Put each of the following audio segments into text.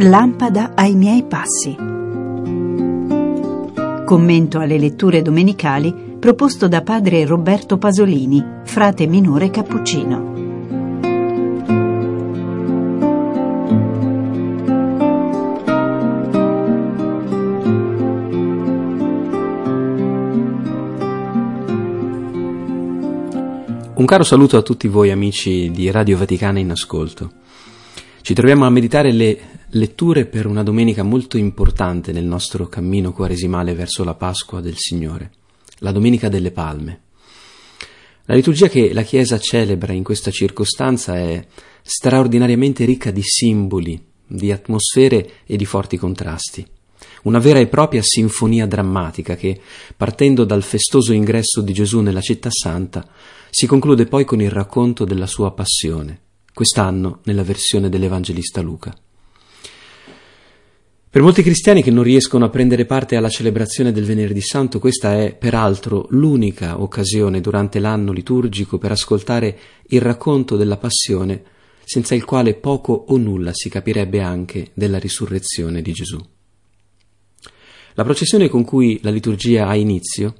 Lampada ai miei passi. Commento alle letture domenicali proposto da padre Roberto Pasolini, frate minore cappuccino. Un caro saluto a tutti voi amici di Radio Vaticana in ascolto. Ci troviamo a meditare le letture per una domenica molto importante nel nostro cammino quaresimale verso la Pasqua del Signore, la Domenica delle Palme. La liturgia che la Chiesa celebra in questa circostanza è straordinariamente ricca di simboli, di atmosfere e di forti contrasti. Una vera e propria sinfonia drammatica che, partendo dal festoso ingresso di Gesù nella città santa, si conclude poi con il racconto della sua passione, quest'anno nella versione dell'Evangelista Luca. Per molti cristiani che non riescono a prendere parte alla celebrazione del Venerdì Santo, questa è peraltro l'unica occasione durante l'anno liturgico per ascoltare il racconto della passione, senza il quale poco o nulla si capirebbe anche della risurrezione di Gesù. La processione con cui la liturgia ha inizio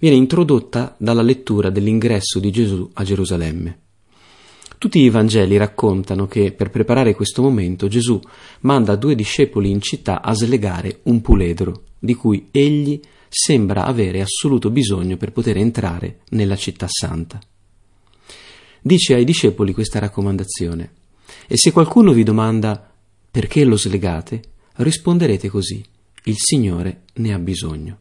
viene introdotta dalla lettura dell'ingresso di Gesù a Gerusalemme. Tutti i Vangeli raccontano che per preparare questo momento Gesù manda due discepoli in città a slegare un puledro di cui egli sembra avere assoluto bisogno per poter entrare nella città santa. Dice ai discepoli questa raccomandazione e se qualcuno vi domanda perché lo slegate, risponderete così il Signore ne ha bisogno.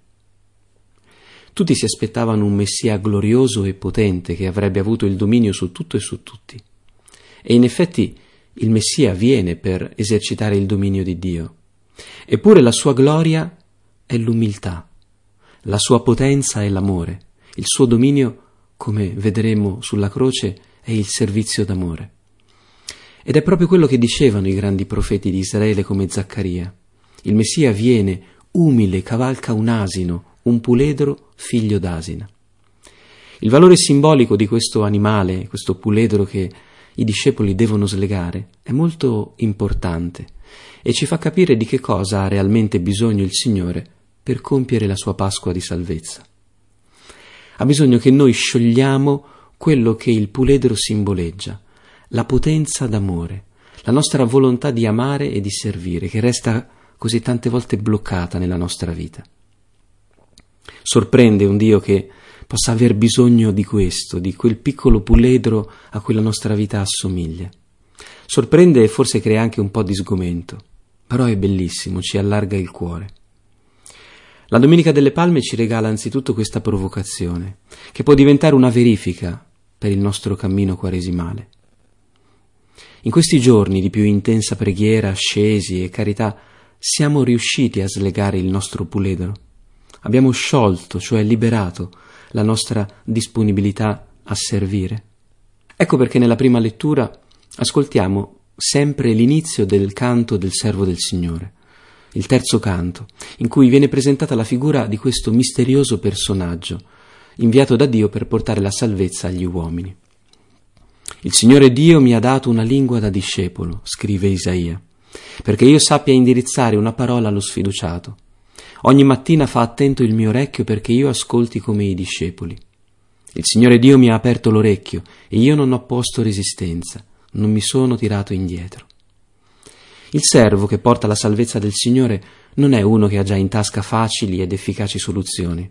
Tutti si aspettavano un Messia glorioso e potente che avrebbe avuto il dominio su tutto e su tutti. E in effetti il Messia viene per esercitare il dominio di Dio. Eppure la sua gloria è l'umiltà, la sua potenza è l'amore, il suo dominio, come vedremo sulla croce, è il servizio d'amore. Ed è proprio quello che dicevano i grandi profeti di Israele come Zaccaria. Il Messia viene, umile, cavalca un asino, un puledro figlio d'asina. Il valore simbolico di questo animale, questo puledro che i discepoli devono slegare, è molto importante e ci fa capire di che cosa ha realmente bisogno il Signore per compiere la sua Pasqua di salvezza. Ha bisogno che noi sciogliamo quello che il puledro simboleggia, la potenza d'amore, la nostra volontà di amare e di servire, che resta così tante volte bloccata nella nostra vita. Sorprende un Dio che possa aver bisogno di questo, di quel piccolo puledro a cui la nostra vita assomiglia. Sorprende e forse crea anche un po' di sgomento, però è bellissimo, ci allarga il cuore. La Domenica delle Palme ci regala anzitutto questa provocazione, che può diventare una verifica per il nostro cammino quaresimale. In questi giorni di più intensa preghiera, ascesi e carità, siamo riusciti a slegare il nostro puledro abbiamo sciolto, cioè liberato, la nostra disponibilità a servire. Ecco perché nella prima lettura ascoltiamo sempre l'inizio del canto del servo del Signore, il terzo canto, in cui viene presentata la figura di questo misterioso personaggio, inviato da Dio per portare la salvezza agli uomini. Il Signore Dio mi ha dato una lingua da discepolo, scrive Isaia, perché io sappia indirizzare una parola allo sfiduciato Ogni mattina fa attento il mio orecchio perché io ascolti come i discepoli. Il Signore Dio mi ha aperto l'orecchio e io non ho posto resistenza, non mi sono tirato indietro. Il servo che porta la salvezza del Signore non è uno che ha già in tasca facili ed efficaci soluzioni.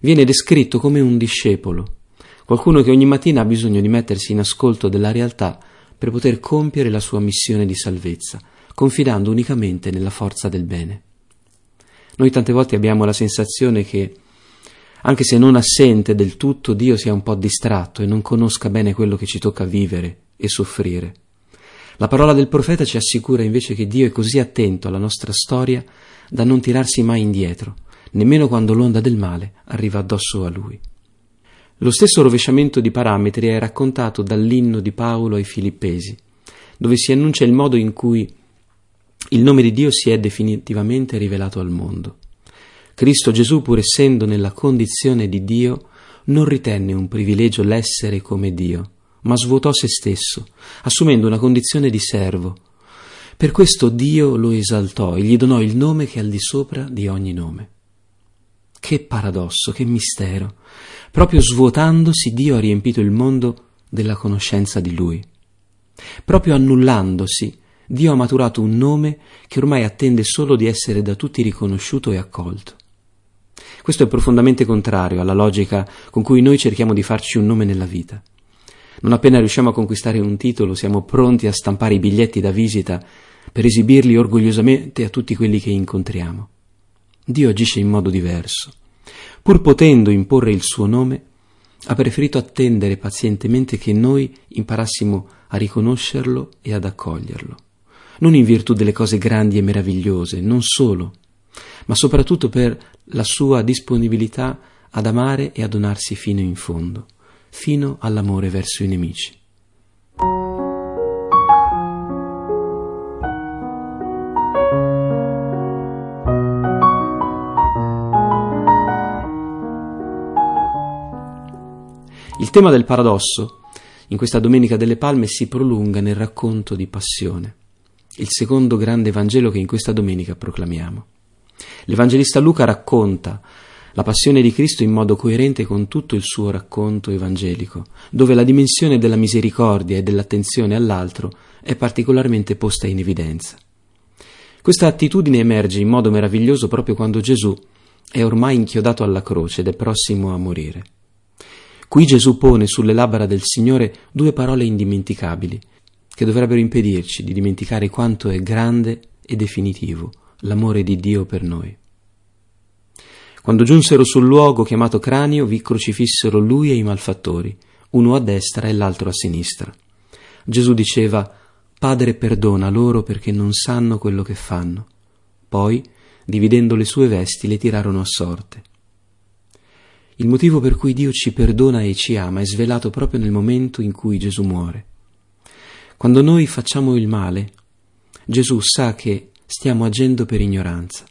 Viene descritto come un discepolo, qualcuno che ogni mattina ha bisogno di mettersi in ascolto della realtà per poter compiere la sua missione di salvezza, confidando unicamente nella forza del bene. Noi tante volte abbiamo la sensazione che, anche se non assente del tutto, Dio sia un po' distratto e non conosca bene quello che ci tocca vivere e soffrire. La parola del profeta ci assicura invece che Dio è così attento alla nostra storia da non tirarsi mai indietro, nemmeno quando l'onda del male arriva addosso a lui. Lo stesso rovesciamento di parametri è raccontato dall'inno di Paolo ai Filippesi, dove si annuncia il modo in cui il nome di Dio si è definitivamente rivelato al mondo. Cristo Gesù, pur essendo nella condizione di Dio, non ritenne un privilegio l'essere come Dio, ma svuotò se stesso, assumendo una condizione di servo, Per questo Dio lo esaltò e gli donò il nome che è al di sopra di ogni nome. Che paradosso, che mistero. Proprio svuotandosi Dio ha riempito il mondo della conoscenza di Lui. Proprio annullandosi, Dio ha maturato un nome che ormai attende solo di essere da tutti riconosciuto e accolto. Questo è profondamente contrario alla logica con cui noi cerchiamo di farci un nome nella vita. Non appena riusciamo a conquistare un titolo, siamo pronti a stampare i biglietti da visita per esibirli orgogliosamente a tutti quelli che incontriamo. Dio agisce in modo diverso. Pur potendo imporre il suo nome, ha preferito attendere pazientemente che noi imparassimo a riconoscerlo e ad accoglierlo, non in virtù delle cose grandi e meravigliose, non solo, ma soprattutto per la sua disponibilità ad amare e a donarsi fino in fondo, fino all'amore verso i nemici. Il tema del paradosso in questa Domenica delle Palme si prolunga nel racconto di passione, il secondo grande Vangelo che in questa domenica proclamiamo. L'Evangelista Luca racconta la passione di Cristo in modo coerente con tutto il suo racconto evangelico, dove la dimensione della misericordia e dell'attenzione all'altro è particolarmente posta in evidenza. Questa attitudine emerge in modo meraviglioso proprio quando Gesù è ormai inchiodato alla croce ed è prossimo a morire. Qui Gesù pone sulle labbra del Signore due parole indimenticabili, che dovrebbero impedirci di dimenticare quanto è grande e definitivo l'amore di Dio per noi. Quando giunsero sul luogo chiamato cranio, vi crocifissero lui e i malfattori, uno a destra e l'altro a sinistra. Gesù diceva, Padre perdona loro perché non sanno quello che fanno. Poi, dividendo le sue vesti, le tirarono a sorte. Il motivo per cui Dio ci perdona e ci ama è svelato proprio nel momento in cui Gesù muore. Quando noi facciamo il male, Gesù sa che stiamo agendo per ignoranza,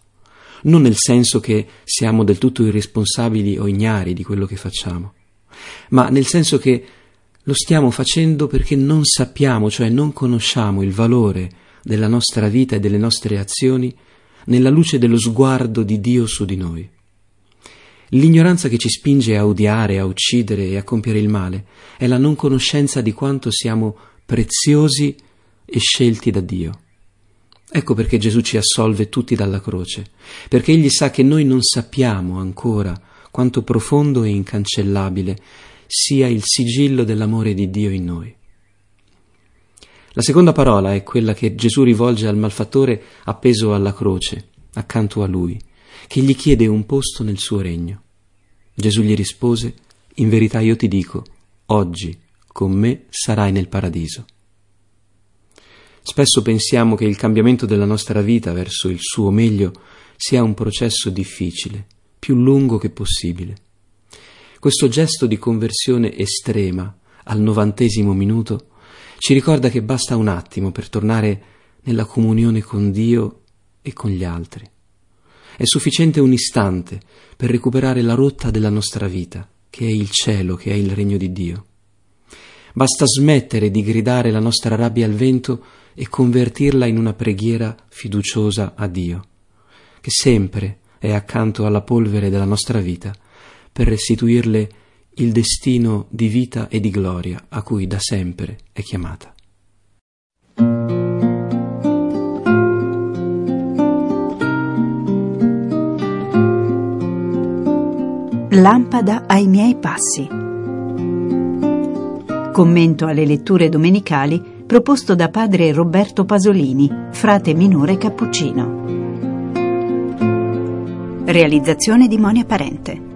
non nel senso che siamo del tutto irresponsabili o ignari di quello che facciamo, ma nel senso che lo stiamo facendo perché non sappiamo, cioè non conosciamo il valore della nostra vita e delle nostre azioni nella luce dello sguardo di Dio su di noi. L'ignoranza che ci spinge a odiare, a uccidere e a compiere il male è la non conoscenza di quanto siamo preziosi e scelti da Dio. Ecco perché Gesù ci assolve tutti dalla croce, perché Egli sa che noi non sappiamo ancora quanto profondo e incancellabile sia il sigillo dell'amore di Dio in noi. La seconda parola è quella che Gesù rivolge al malfattore appeso alla croce, accanto a lui che gli chiede un posto nel suo regno. Gesù gli rispose, In verità io ti dico, oggi con me sarai nel paradiso. Spesso pensiamo che il cambiamento della nostra vita verso il suo meglio sia un processo difficile, più lungo che possibile. Questo gesto di conversione estrema al novantesimo minuto ci ricorda che basta un attimo per tornare nella comunione con Dio e con gli altri. È sufficiente un istante per recuperare la rotta della nostra vita, che è il cielo, che è il regno di Dio. Basta smettere di gridare la nostra rabbia al vento e convertirla in una preghiera fiduciosa a Dio, che sempre è accanto alla polvere della nostra vita per restituirle il destino di vita e di gloria a cui da sempre è chiamata. Lampada ai miei passi. Commento alle letture domenicali proposto da padre Roberto Pasolini, frate minore cappuccino. Realizzazione di Monia Parente.